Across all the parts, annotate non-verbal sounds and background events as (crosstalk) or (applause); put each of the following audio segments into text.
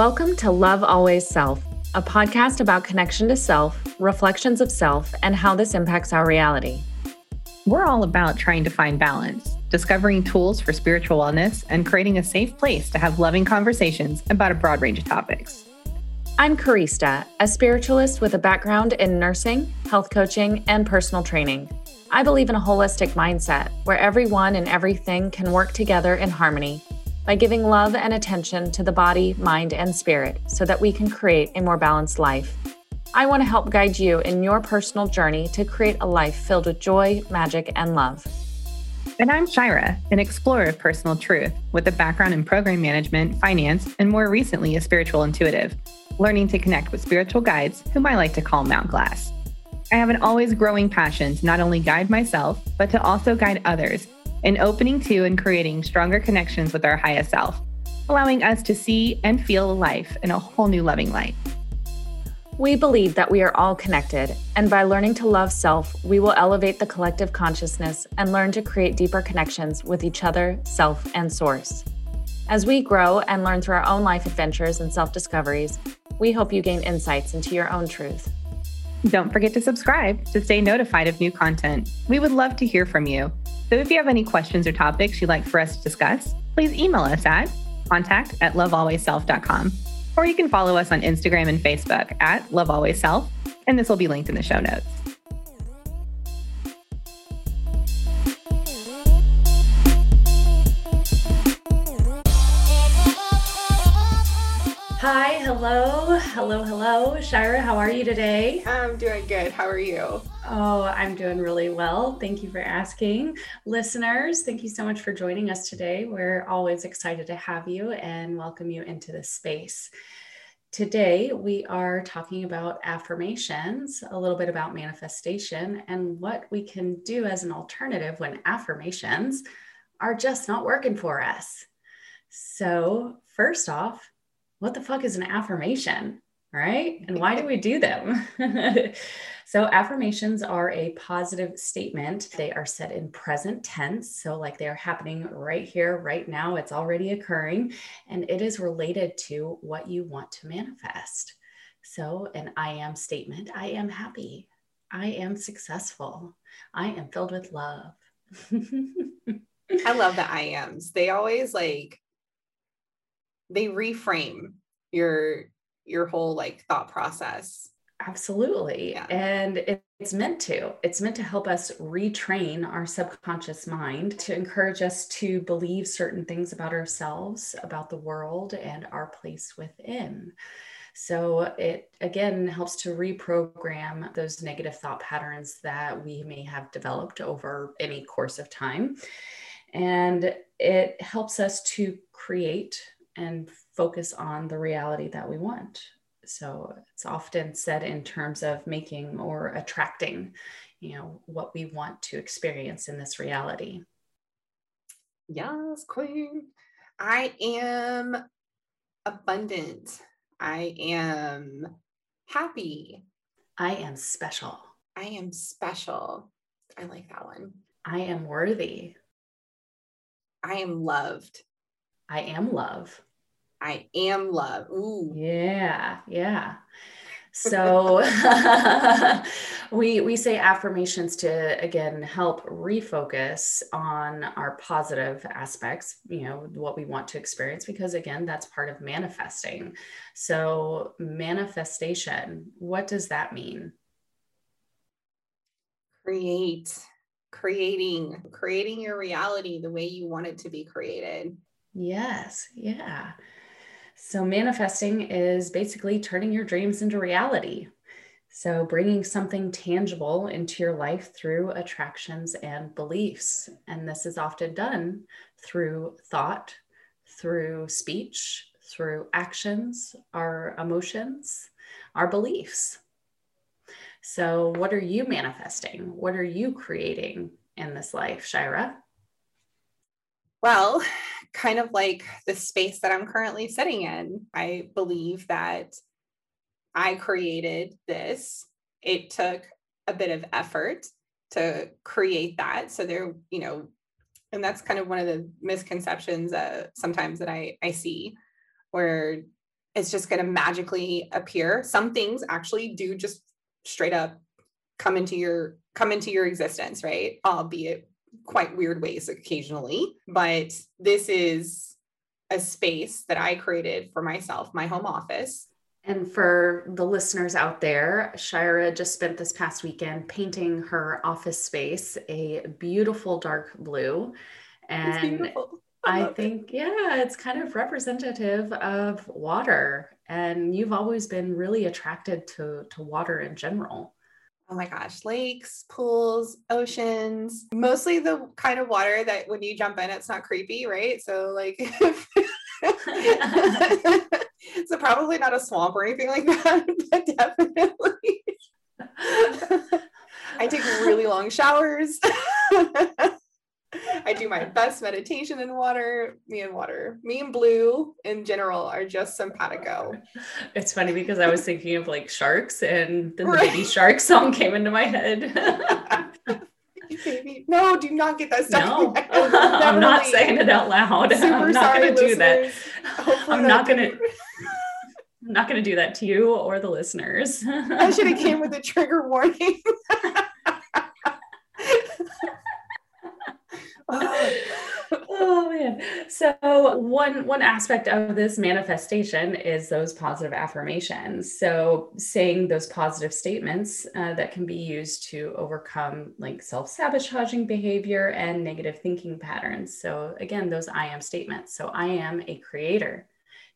Welcome to Love Always Self, a podcast about connection to self, reflections of self, and how this impacts our reality. We're all about trying to find balance, discovering tools for spiritual wellness, and creating a safe place to have loving conversations about a broad range of topics. I'm Karista, a spiritualist with a background in nursing, health coaching, and personal training. I believe in a holistic mindset where everyone and everything can work together in harmony by giving love and attention to the body, mind, and spirit so that we can create a more balanced life. I want to help guide you in your personal journey to create a life filled with joy, magic, and love. And I'm Shira, an explorer of personal truth with a background in program management, finance, and more recently, a spiritual intuitive, learning to connect with spiritual guides, whom I like to call Mount Glass. I have an always growing passion to not only guide myself, but to also guide others in opening to and creating stronger connections with our highest self, allowing us to see and feel life in a whole new loving light. We believe that we are all connected, and by learning to love self, we will elevate the collective consciousness and learn to create deeper connections with each other, self, and source. As we grow and learn through our own life adventures and self discoveries, we hope you gain insights into your own truth. Don't forget to subscribe to stay notified of new content. We would love to hear from you. So if you have any questions or topics you'd like for us to discuss, please email us at contact at lovealwaysself.com. Or you can follow us on Instagram and Facebook at lovealwaysself, and this will be linked in the show notes. Hi, hello, hello, hello. Shira, how are you today? I'm doing good. How are you? Oh, I'm doing really well. Thank you for asking. Listeners, thank you so much for joining us today. We're always excited to have you and welcome you into this space. Today, we are talking about affirmations, a little bit about manifestation, and what we can do as an alternative when affirmations are just not working for us. So, first off, what the fuck is an affirmation? Right? And why do (laughs) we do them? (laughs) so, affirmations are a positive statement. They are set in present tense. So, like they are happening right here, right now. It's already occurring. And it is related to what you want to manifest. So, an I am statement I am happy. I am successful. I am filled with love. (laughs) I love the I ams. They always like they reframe your your whole like thought process. Absolutely. Yeah. and it, it's meant to. It's meant to help us retrain our subconscious mind to encourage us to believe certain things about ourselves about the world and our place within. So it again helps to reprogram those negative thought patterns that we may have developed over any course of time. And it helps us to create and focus on the reality that we want. So it's often said in terms of making or attracting, you know, what we want to experience in this reality. Yes, queen. I am abundant. I am happy. I am special. I am special. I like that one. I am worthy. I am loved. I am love. I am love. Ooh. Yeah, yeah. (laughs) So (laughs) we we say affirmations to again help refocus on our positive aspects, you know, what we want to experience because again, that's part of manifesting. So manifestation, what does that mean? Create creating creating your reality the way you want it to be created. Yes, yeah. So, manifesting is basically turning your dreams into reality. So, bringing something tangible into your life through attractions and beliefs. And this is often done through thought, through speech, through actions, our emotions, our beliefs. So, what are you manifesting? What are you creating in this life, Shira? Well, kind of like the space that I'm currently sitting in. I believe that I created this. It took a bit of effort to create that. So there, you know, and that's kind of one of the misconceptions uh, sometimes that I, I see where it's just going to magically appear. Some things actually do just straight up come into your come into your existence, right? Albeit quite weird ways occasionally, but this is a space that I created for myself, my home office. And for the listeners out there, Shira just spent this past weekend painting her office space a beautiful dark blue. And I, I think, it. yeah, it's kind of representative of water. And you've always been really attracted to, to water in general. Oh my gosh, lakes, pools, oceans, mostly the kind of water that when you jump in, it's not creepy, right? So, like, (laughs) so probably not a swamp or anything like that, (laughs) but definitely. (laughs) I take really long showers. I do my best meditation in water. Me and water, me and blue in general are just simpatico. It's funny because I was thinking of like sharks, and then the right. baby shark song came into my head. (laughs) baby, no, do not get that stuff. No, (laughs) I'm not saying it out loud. Super I'm not going to do that. Hopefully I'm not going (laughs) to. I'm not going to do that to you or the listeners. I should have came with a trigger warning. (laughs) oh man. So one one aspect of this manifestation is those positive affirmations. So saying those positive statements uh, that can be used to overcome like self-sabotaging behavior and negative thinking patterns. So again those i am statements. So i am a creator.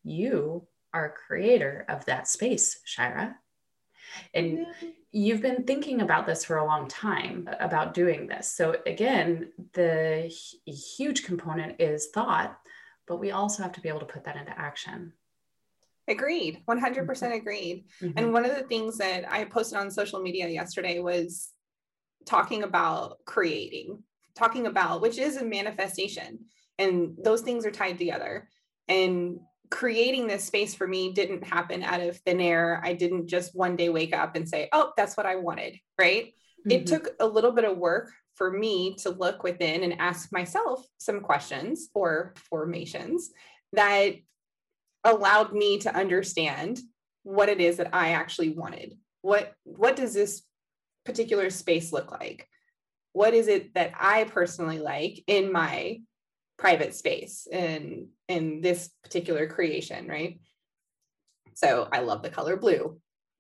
You are a creator of that space shira and you've been thinking about this for a long time about doing this. So, again, the huge component is thought, but we also have to be able to put that into action. Agreed. 100% mm-hmm. agreed. Mm-hmm. And one of the things that I posted on social media yesterday was talking about creating, talking about which is a manifestation. And those things are tied together. And creating this space for me didn't happen out of thin air. I didn't just one day wake up and say, oh, that's what I wanted, right? Mm-hmm. It took a little bit of work for me to look within and ask myself some questions or formations that allowed me to understand what it is that I actually wanted. What what does this particular space look like? What is it that I personally like in my private space in in this particular creation right? So i love the color blue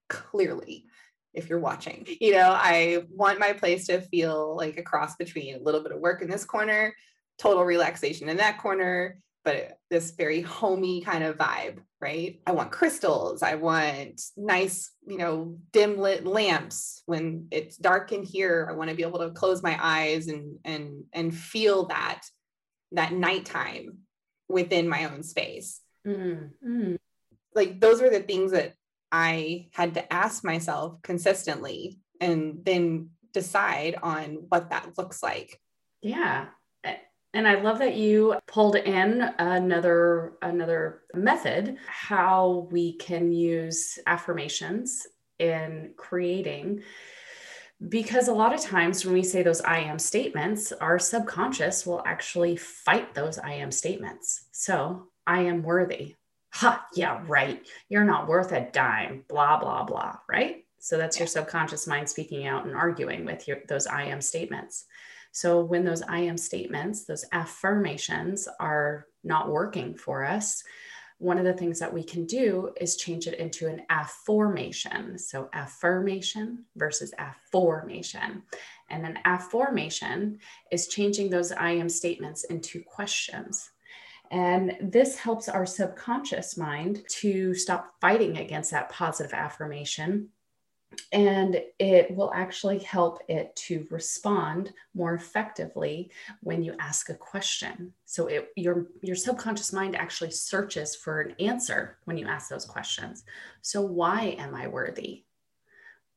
clearly if you're watching. You know i want my place to feel like a cross between a little bit of work in this corner total relaxation in that corner but this very homey kind of vibe right? I want crystals. I want nice you know dim lit lamps. When it's dark in here i want to be able to close my eyes and and and feel that that nighttime within my own space. Mm-hmm. Like those were the things that I had to ask myself consistently and then decide on what that looks like. Yeah. And I love that you pulled in another another method how we can use affirmations in creating because a lot of times when we say those I am statements, our subconscious will actually fight those I am statements. So I am worthy. Ha, yeah, right. You're not worth a dime, blah, blah, blah, right? So that's your subconscious mind speaking out and arguing with your, those I am statements. So when those I am statements, those affirmations are not working for us, one of the things that we can do is change it into an afformation. So affirmation versus afformation. And an afformation is changing those I am statements into questions. And this helps our subconscious mind to stop fighting against that positive affirmation and it will actually help it to respond more effectively when you ask a question. So it, your your subconscious mind actually searches for an answer when you ask those questions. So why am i worthy?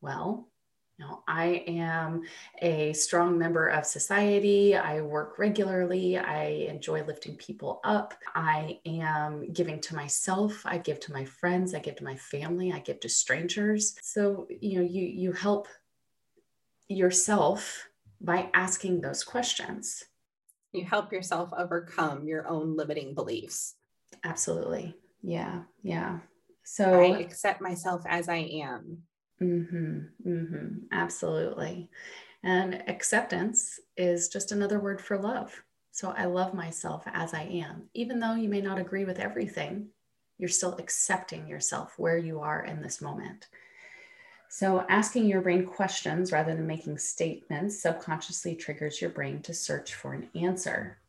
Well you know, I am a strong member of society. I work regularly. I enjoy lifting people up. I am giving to myself. I give to my friends. I give to my family. I give to strangers. So, you know, you you help yourself by asking those questions. You help yourself overcome your own limiting beliefs. Absolutely. Yeah. Yeah So I accept myself as I am. Mm-hmm, mm-hmm, absolutely. And acceptance is just another word for love. So I love myself as I am. Even though you may not agree with everything, you're still accepting yourself where you are in this moment. So, asking your brain questions rather than making statements subconsciously triggers your brain to search for an answer.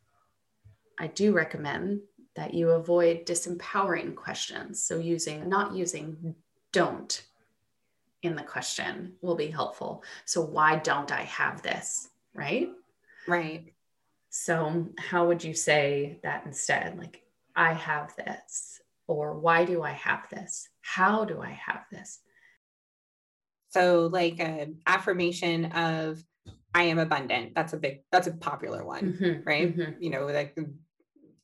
I do recommend that you avoid disempowering questions. So, using, not using don't in the question will be helpful. So, why don't I have this? Right? Right. So, how would you say that instead? Like, I have this, or why do I have this? How do I have this? So, like an affirmation of I am abundant. That's a big, that's a popular one, mm-hmm, right? Mm-hmm. You know, like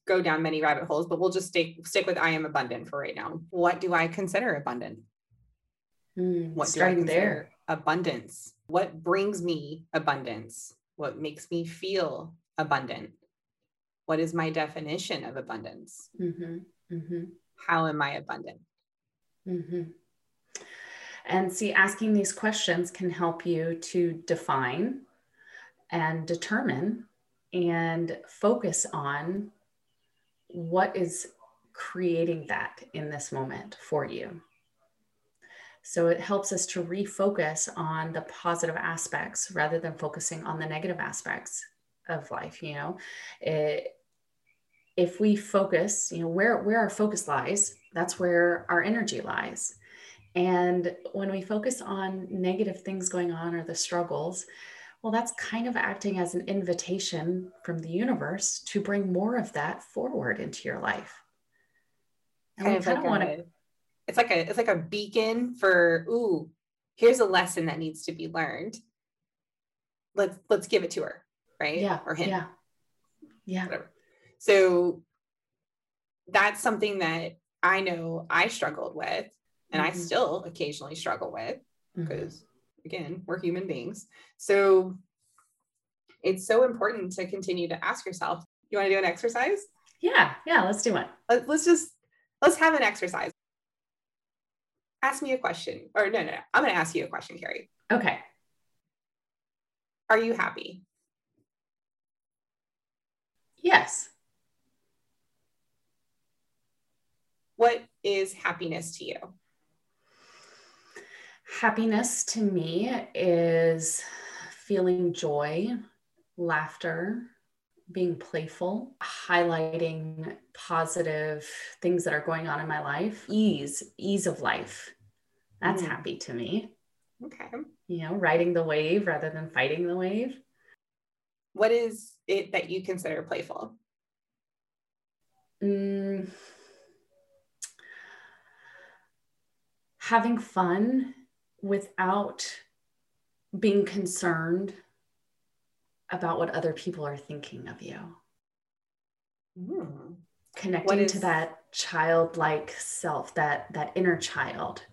go down many rabbit holes, but we'll just stick stick with I am abundant for right now. What do I consider abundant? Mm, what I there. abundance? What brings me abundance? What makes me feel abundant? What is my definition of abundance? Mm-hmm, mm-hmm. How am I abundant? Mm-hmm. And see, asking these questions can help you to define and determine and focus on what is creating that in this moment for you. So it helps us to refocus on the positive aspects rather than focusing on the negative aspects of life. You know, it, if we focus, you know, where where our focus lies, that's where our energy lies. And when we focus on negative things going on or the struggles, well, that's kind of acting as an invitation from the universe to bring more of that forward into your life. And kind we kind of like want to. It's like a it's like a beacon for ooh, here's a lesson that needs to be learned. Let's let's give it to her, right? Yeah. Or him. Yeah. Yeah. Whatever. So that's something that I know I struggled with and mm-hmm. I still occasionally struggle with because mm-hmm. again, we're human beings. So it's so important to continue to ask yourself, you want to do an exercise? Yeah, yeah, let's do it. Let's just let's have an exercise. Ask me a question. Or no, no, no. I'm going to ask you a question, Carrie. Okay. Are you happy? Yes. What is happiness to you? Happiness to me is feeling joy, laughter, being playful, highlighting positive things that are going on in my life, ease, ease of life. That's mm. happy to me. Okay. You know, riding the wave rather than fighting the wave. What is it that you consider playful? Mm, having fun without being concerned about what other people are thinking of you. Mm. Connecting is... to that childlike self, that that inner child.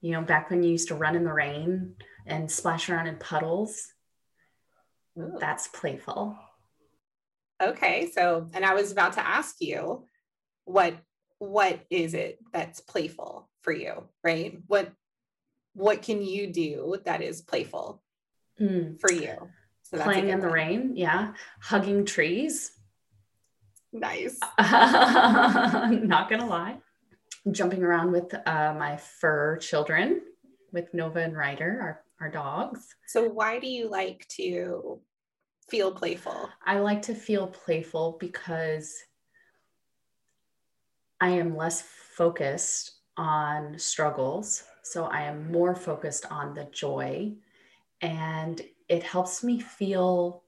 You know, back when you used to run in the rain and splash around in puddles. Ooh. That's playful. Okay, so and I was about to ask you what what is it that's playful for you, right? What what can you do that is playful mm. for you? So Playing in the rain, yeah. Hugging trees. Nice. (laughs) Not gonna lie. Jumping around with uh, my fur children, with Nova and Ryder, our, our dogs. So why do you like to feel playful? I like to feel playful because I am less focused on struggles. So I am more focused on the joy. And it helps me feel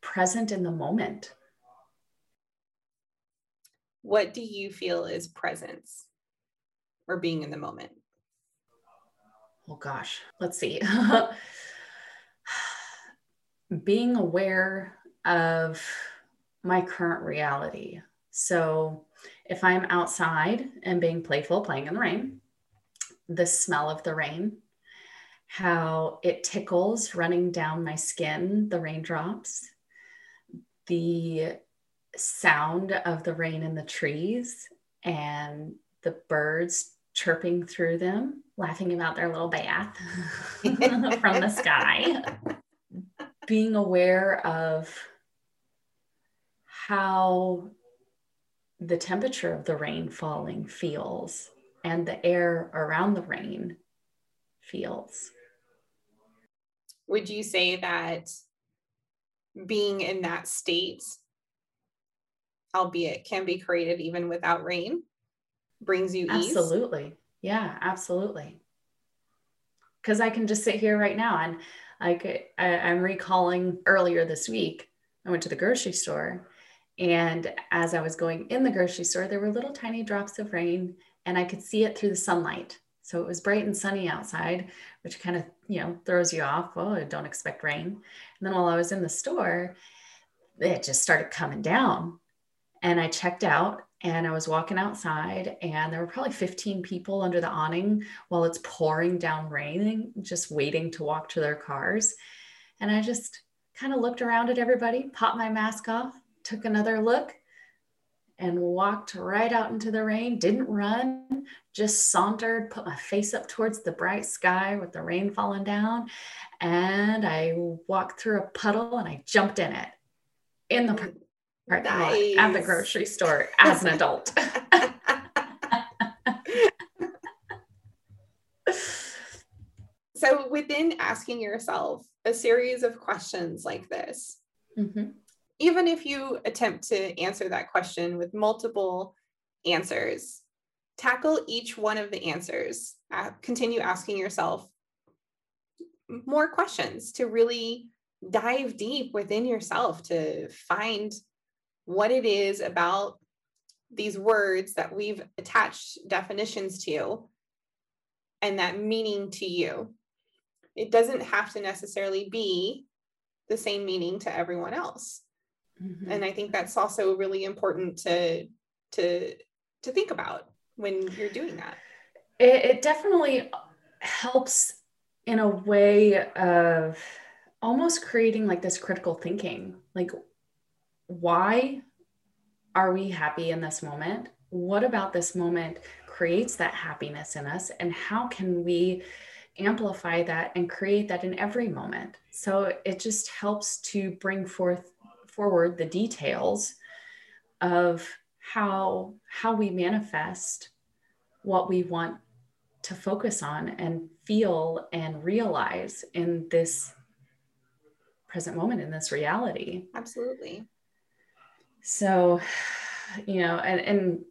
present in the moment. What do you feel is presence or being in the moment? Oh gosh, let's see. (laughs) being aware of my current reality. So if I'm outside and being playful, playing in the rain, the smell of the rain, how it tickles running down my skin, the raindrops, the sound of the rain in the trees, and the birds chirping through them, laughing about their little bath (laughs) from the sky, (laughs) being aware of how the temperature of the rain falling feels and the air around the rain feels. Would you say that being in that state, albeit can be created even without rain, brings you ease? Absolutely. Yeah, absolutely. Because I can just sit here right now and I, I'm recalling earlier this week, I went to the grocery store and as I was going in the grocery store, there were little tiny drops of rain and I could see it through the sunlight. So it was bright and sunny outside, which kind of, you know, throws you off. Oh, I don't expect rain. And then while I was in the store, it just started coming down. And I checked out and I was walking outside, and there were probably 15 people under the awning while it's pouring down raining, just waiting to walk to their cars. And I just kind of looked around at everybody, popped my mask off, took another look, and walked right out into the rain. Didn't run, just sauntered, put my face up towards the bright sky with the rain falling down. And I walked through a puddle and I jumped in it in the parking nice. lot at the grocery store as an adult. (laughs) (laughs) so, within asking yourself a series of questions like this, mm-hmm even if you attempt to answer that question with multiple answers, tackle each one of the answers. Uh, continue asking yourself more questions to really dive deep within yourself to find what it is about these words that we've attached definitions to and that meaning to you. It doesn't have to necessarily be the same meaning to everyone else. Mm-hmm. And I think that's also really important to to to think about when you're doing that. It, it definitely helps in a way of almost creating like this critical thinking. Like, why are we happy in this moment? What about this moment creates that happiness in us? And how can we amplify that and create that in every moment? So it just helps to bring forth forward the details of how how we manifest what we want to focus on and feel and realize in this present moment in this reality. Absolutely. So you know and and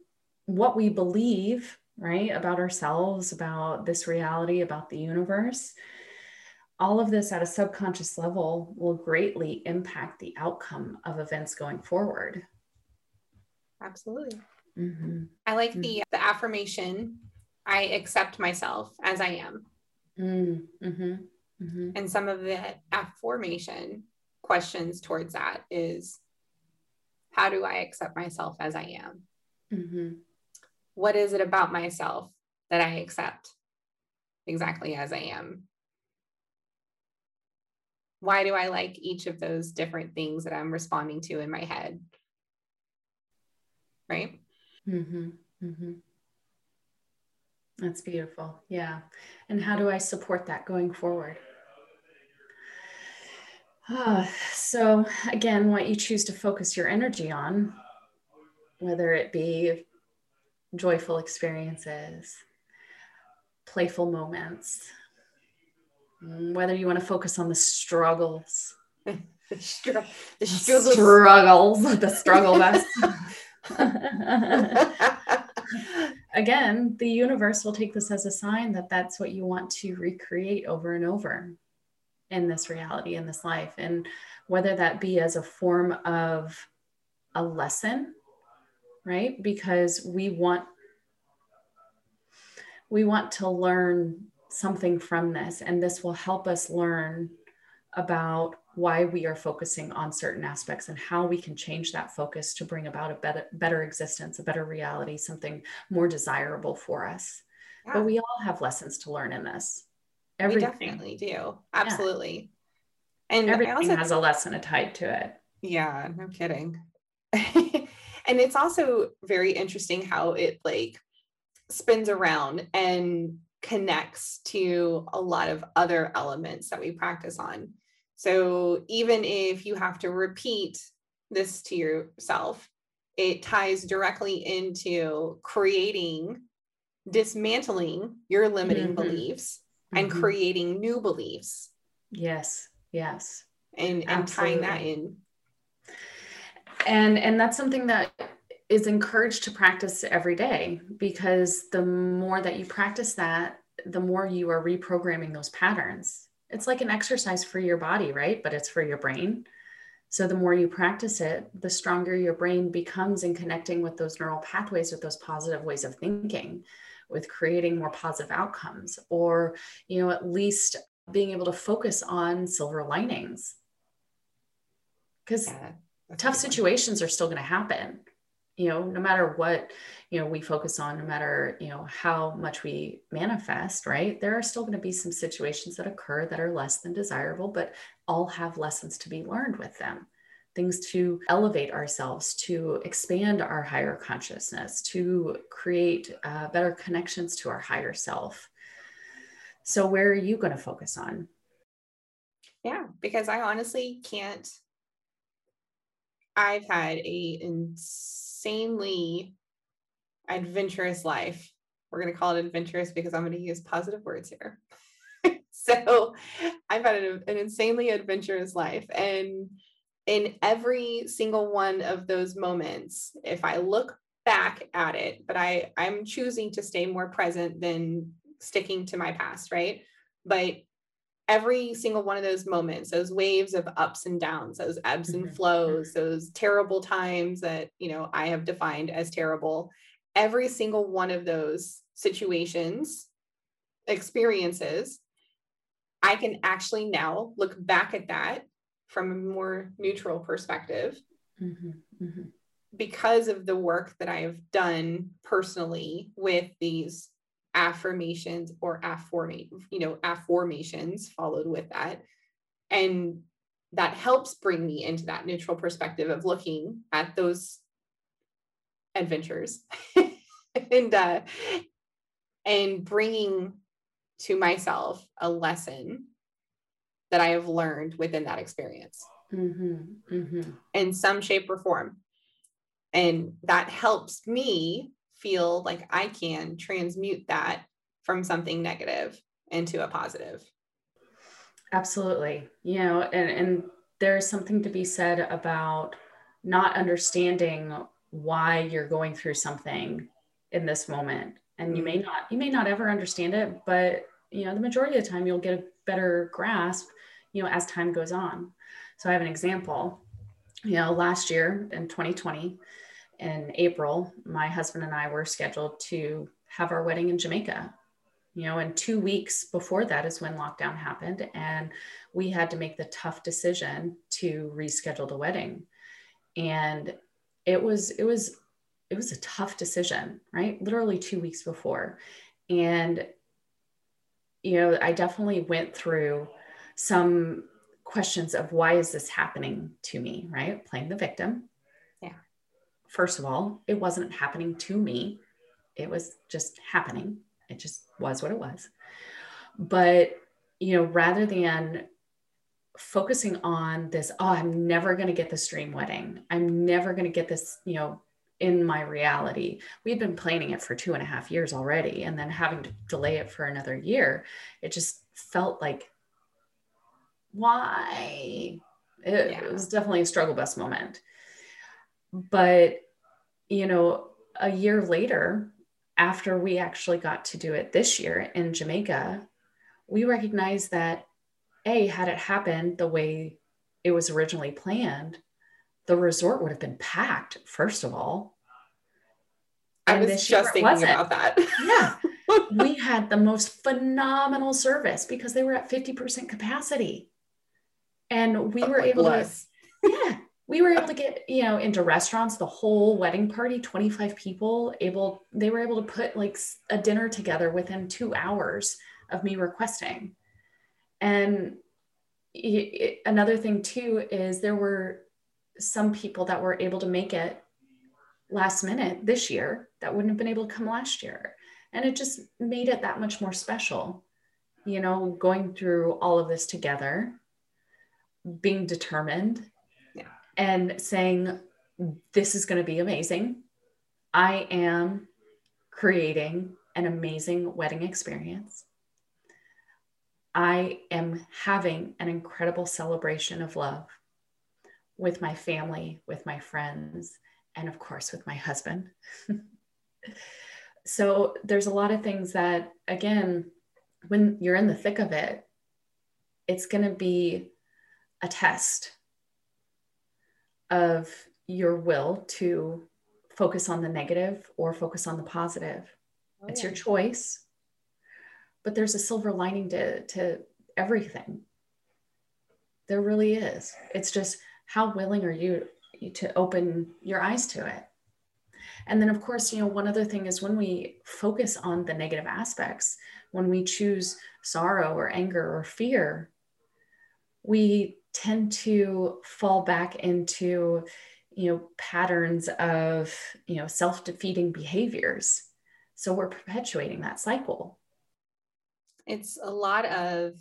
what we believe right about ourselves about this reality about the universe all of this at a subconscious level will greatly impact the outcome of events going forward. Absolutely. Mm-hmm. I like mm-hmm. the the affirmation. I accept myself as I am. Mm-hmm. mm-hmm. And some of the affirmation questions towards that is, how do I accept myself as I am? Mm-hmm. What is it about myself that I accept exactly as I am? Why do I like each of those different things that I'm responding to in my head? Right? Mm-hmm. Mm-hmm. That's beautiful. Yeah. And how do I support that going forward? Uh, so, again, what you choose to focus your energy on, whether it be joyful experiences, playful moments, Mm, whether you want to focus on the struggles. (laughs) the, str- the struggles. struggles, the (laughs) struggle best. (laughs) Again, the universe will take this as a sign that that's what you want to recreate over and over in this reality, in this life. And whether that be as a form of a lesson, right? Because we want we want to learn something from this, and this will help us learn about why we are focusing on certain aspects and how we can change that focus to bring about a better, better existence, a better reality, something more desirable for us. Yeah. But we all have lessons to learn in this. Everything. We definitely do. Absolutely. Yeah. And everything also, has a lesson tied to it. Yeah, no kidding. (laughs) and it's also very interesting how it like spins around and connects to a lot of other elements that we practice on. So even if you have to repeat this to yourself, it ties directly into creating, dismantling your limiting mm-hmm. beliefs and mm-hmm. creating new beliefs. Yes, yes. And, and tying that in. And and that's something that is encouraged to practice every day because the more that you practice that, the more you are reprogramming those patterns. It's like an exercise for your body, right? But it's for your brain. So the more you practice it, the stronger your brain becomes in connecting with those neural pathways, with those positive ways of thinking, with creating more positive outcomes, or, you know, at least being able to focus on silver linings. Because yeah, tough situations are still going to happen you know no matter what you know we focus on no matter you know how much we manifest right? There are still going to be some situations that occur that are less than desirable but all have lessons to be learned with them. Things to elevate ourselves to expand our higher consciousness to create uh, better connections to our higher self. So where are you going to focus on? Yeah because i honestly can't i've had a insanely adventurous life. We're going to call it adventurous because I'm going to use positive words here. (laughs) so I've had an, an insanely adventurous life. And in every single one of those moments, if I look back at it, but I, I'm choosing to stay more present than sticking to my past, right? But every single one of those moments those waves of ups and downs those ebbs and mm-hmm. flows those terrible times that you know i have defined as terrible every single one of those situations experiences i can actually now look back at that from a more neutral perspective mm-hmm. Mm-hmm. because of the work that i have done personally with these affirmations or affirmate, you know, affirmations followed with that. And that helps bring me into that neutral perspective of looking at those adventures (laughs) and uh, and bringing to myself a lesson that I have learned within that experience mm-hmm, mm-hmm. in some shape or form. And that helps me feel like I can transmute that from something negative into a positive. Absolutely. You know, and, and there's something to be said about not understanding why you're going through something in this moment. And you may mm-hmm. not, you may not ever understand it, but you know, the majority of the time you'll get a better grasp, you know, as time goes on. So I have an example. You know, last year in 2020, in April, my husband and I were scheduled to have our wedding in Jamaica. You know, and two weeks before that is when lockdown happened, and we had to make the tough decision to reschedule the wedding. And it was, it was, it was a tough decision, right? Literally two weeks before. And, you know, I definitely went through some questions of why is this happening to me, right? Playing the victim first of all, it wasn't happening to me. It was just happening. It just was what it was. But, you know, rather than focusing on this, oh, I'm never going to get this dream wedding. I'm never going to get this, you know, in my reality. We'd been planning it for two and a half years already. And then having to delay it for another year, it just felt like, why? It, yeah. it was definitely a struggle bus moment. But, you know, a year later, after we actually got to do it this year in Jamaica, we recognized that A, had it happened the way it was originally planned, the resort would have been packed, first of all. And I was just thinking about that. yeah. (laughs) We had the most phenomenal service because they were at 50% capacity. And we oh, were able bless. to, yeah, we were able to get you know into restaurants the whole wedding party 25 people able they were able to put like a dinner together within two hours of me requesting and it, another thing too is there were some people that were able to make it last minute this year that wouldn't have been able to come last year And it just made it that much more special, you know, going through all of this together, being determined. And saying, This is going to be amazing. I am creating an amazing wedding experience. I am having an incredible celebration of love with my family, with my friends, and of course with my husband. (laughs) so there's a lot of things that, again, when you're in the thick of it, it's going to be a test of your will to focus on the negative or focus on the positive. Oh, it's yeah. your choice, but there's a silver lining to, to everything. There really is. It's just how willing are you to open your eyes to it? And then, of course, you know, one other thing is when we focus on the negative aspects, when we choose sorrow or anger or fear, we tend to fall back into, you know, patterns of, you know, self defeating behaviors. So we're perpetuating that cycle. It's a lot of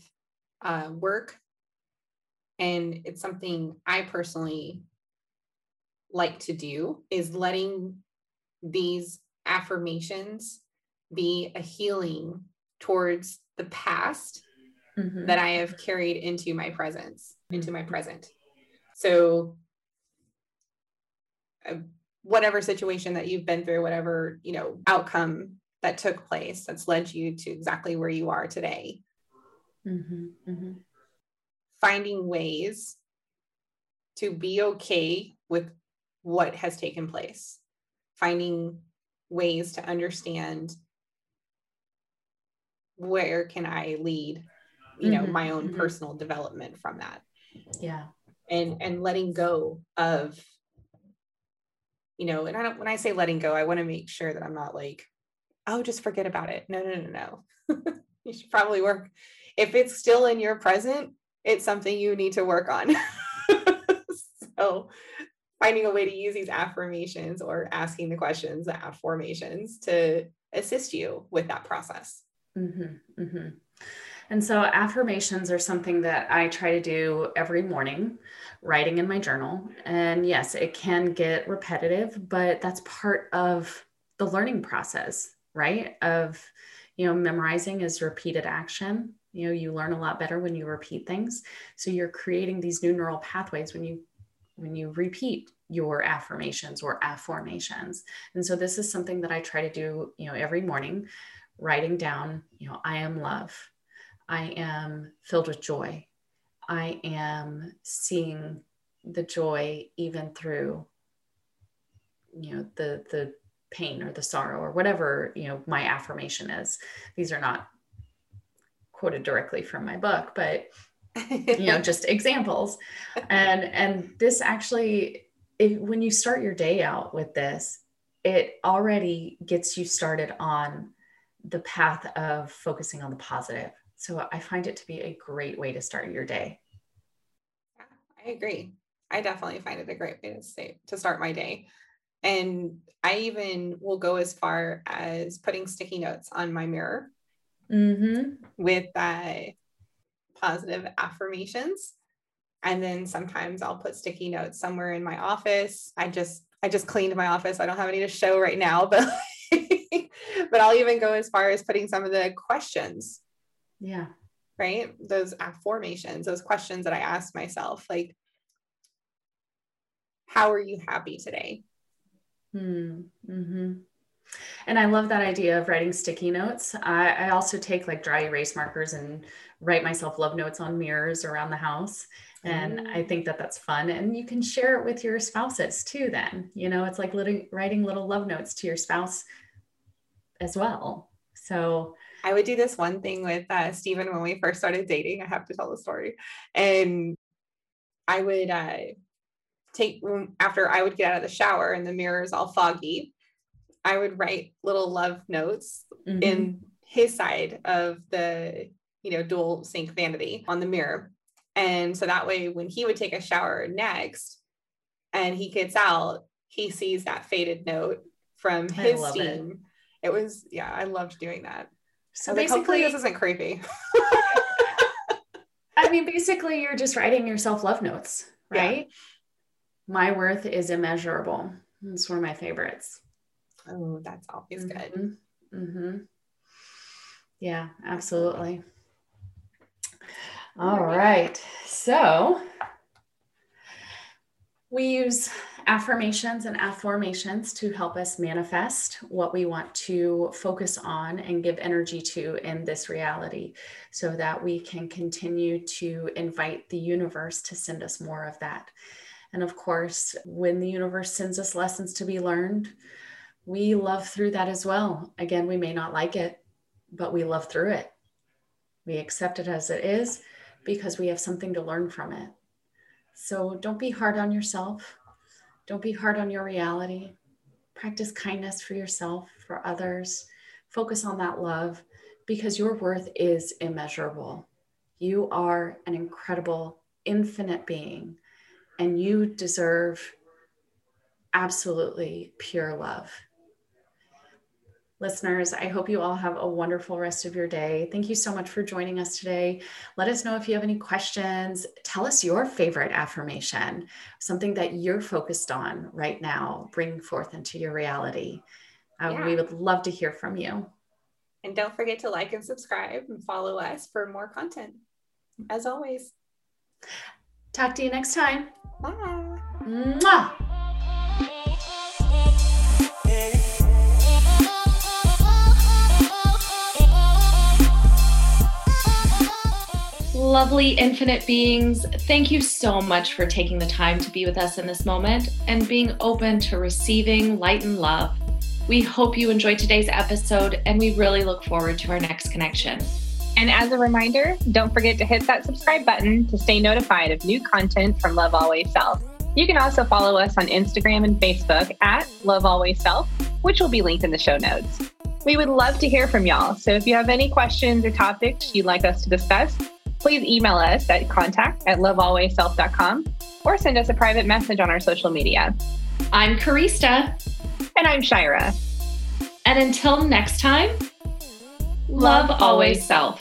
uh, work. And it's something I personally like to do is letting these affirmations be a healing towards the past mm-hmm. that I have carried into my presence, into my present. So, uh, whatever situation that you've been through, whatever, you know, outcome that took place that's led you to exactly where you are today. Mm-hmm. Mm-hmm. Finding ways to be okay with what has taken place, finding ways to understand where can I lead, you know, mm-hmm, my own mm-hmm. personal development from that. Yeah. And and letting go of, you know, and I don't when I say letting go, I want to make sure that I'm not like, oh, just forget about it. No, no, no, no. (laughs) you should probably work. If it's still in your present, it's something you need to work on. (laughs) so finding a way to use these affirmations or asking the questions, the afformations to assist you with that process. Mm-hmm, mm-hmm. And so, affirmations are something that I try to do every morning, writing in my journal. And yes, it can get repetitive, but that's part of the learning process, right? Of, you know, memorizing is repeated action. You know, you learn a lot better when you repeat things. So, you're creating these new neural pathways when you when you repeat your affirmations or afformations. And so this is something that I try to do, you know, every morning, writing down, you know, I am love. I am filled with joy. I am seeing the joy even through you know the the pain or the sorrow or whatever you know my affirmation is. These are not quoted directly from my book but you know (laughs) just examples. And and this actually if, when you start your day out with this it already gets you started on the path of focusing on the positive so i find it to be a great way to start your day Yeah, i agree i definitely find it a great way to say to start my day and i even will go as far as putting sticky notes on my mirror mm-hmm. with uh, positive affirmations. And then sometimes I'll put sticky notes somewhere in my office. I just I just cleaned my office. I don't have any to show right now, (laughs) but but I'll even go as far as putting some of the questions. Yeah. Right? Those affirmations, those questions that I ask myself like how are you happy today? Hmm. Mm-hmm. And I love that idea of writing sticky notes. I, I, also take like dry erase markers and write myself love notes on mirrors around the house. And mm. I think that that's fun. And you can share it with your spouses too, then. You know, it's like little, writing little love notes to your spouse as well. So I would do this one thing with uh, Stephen when we first started dating. I have to tell the story. And I would uh, take, after I would get out of the shower and the mirror is all foggy, I would write little love notes mm-hmm. in his side of the, you know, dual sink vanity on the mirror. And so that way, when he would take a shower next and he gets out, he sees that faded note from his steam. it was yeah i loved doing that So like, basically, this isn't creepy (laughs) I mean, basically, you're just writing your self love notes, Yeah. right? My worth is immeasurable. It's one of my favorites. oh that's always good Mhm. Mhm. Yeah, absolutely. All right. So we use affirmations and afformations to help us manifest what we want to focus on and give energy to in this reality so that we can continue to invite the universe to send us more of that. And of course, when the universe sends us lessons to be learned, we love through that as well. Again, we may not like it, but we love through it. We accept it as it is because we have something to learn from it. So don't be hard on yourself. Don't be hard on your reality. Practice kindness for yourself, for others. Focus on that love because your worth is immeasurable. You are an incredible, infinite being, and you deserve absolutely pure love. Listeners, I hope you all have a wonderful rest of your day. Thank you so much for joining us today. Let us know if you have any questions. Tell us your favorite affirmation, something that you're focused on right now, bring forth into your reality. Uh, Yeah. We would love to hear from you. and don't forget to like and subscribe and follow us for more content as always Talk to you next time. bye Mwah! Lovely infinite beings, thank you so much for taking the time to be with us in this moment and being open to receiving light and love. We hope you enjoyed today's episode and we really look forward to our next connection. And as a reminder, don't forget to hit that subscribe button to stay notified of new content from Love Always Self. You can also follow us on Instagram and Facebook at Love Always Self, which will be linked in the show notes. We would love to hear from y'all. So if you have any questions or topics you'd like us to discuss, please email us at contact at lovealwaysself.com or send us a private message on our social media. I'm Karista, And I'm Shira. and until next time, love always self.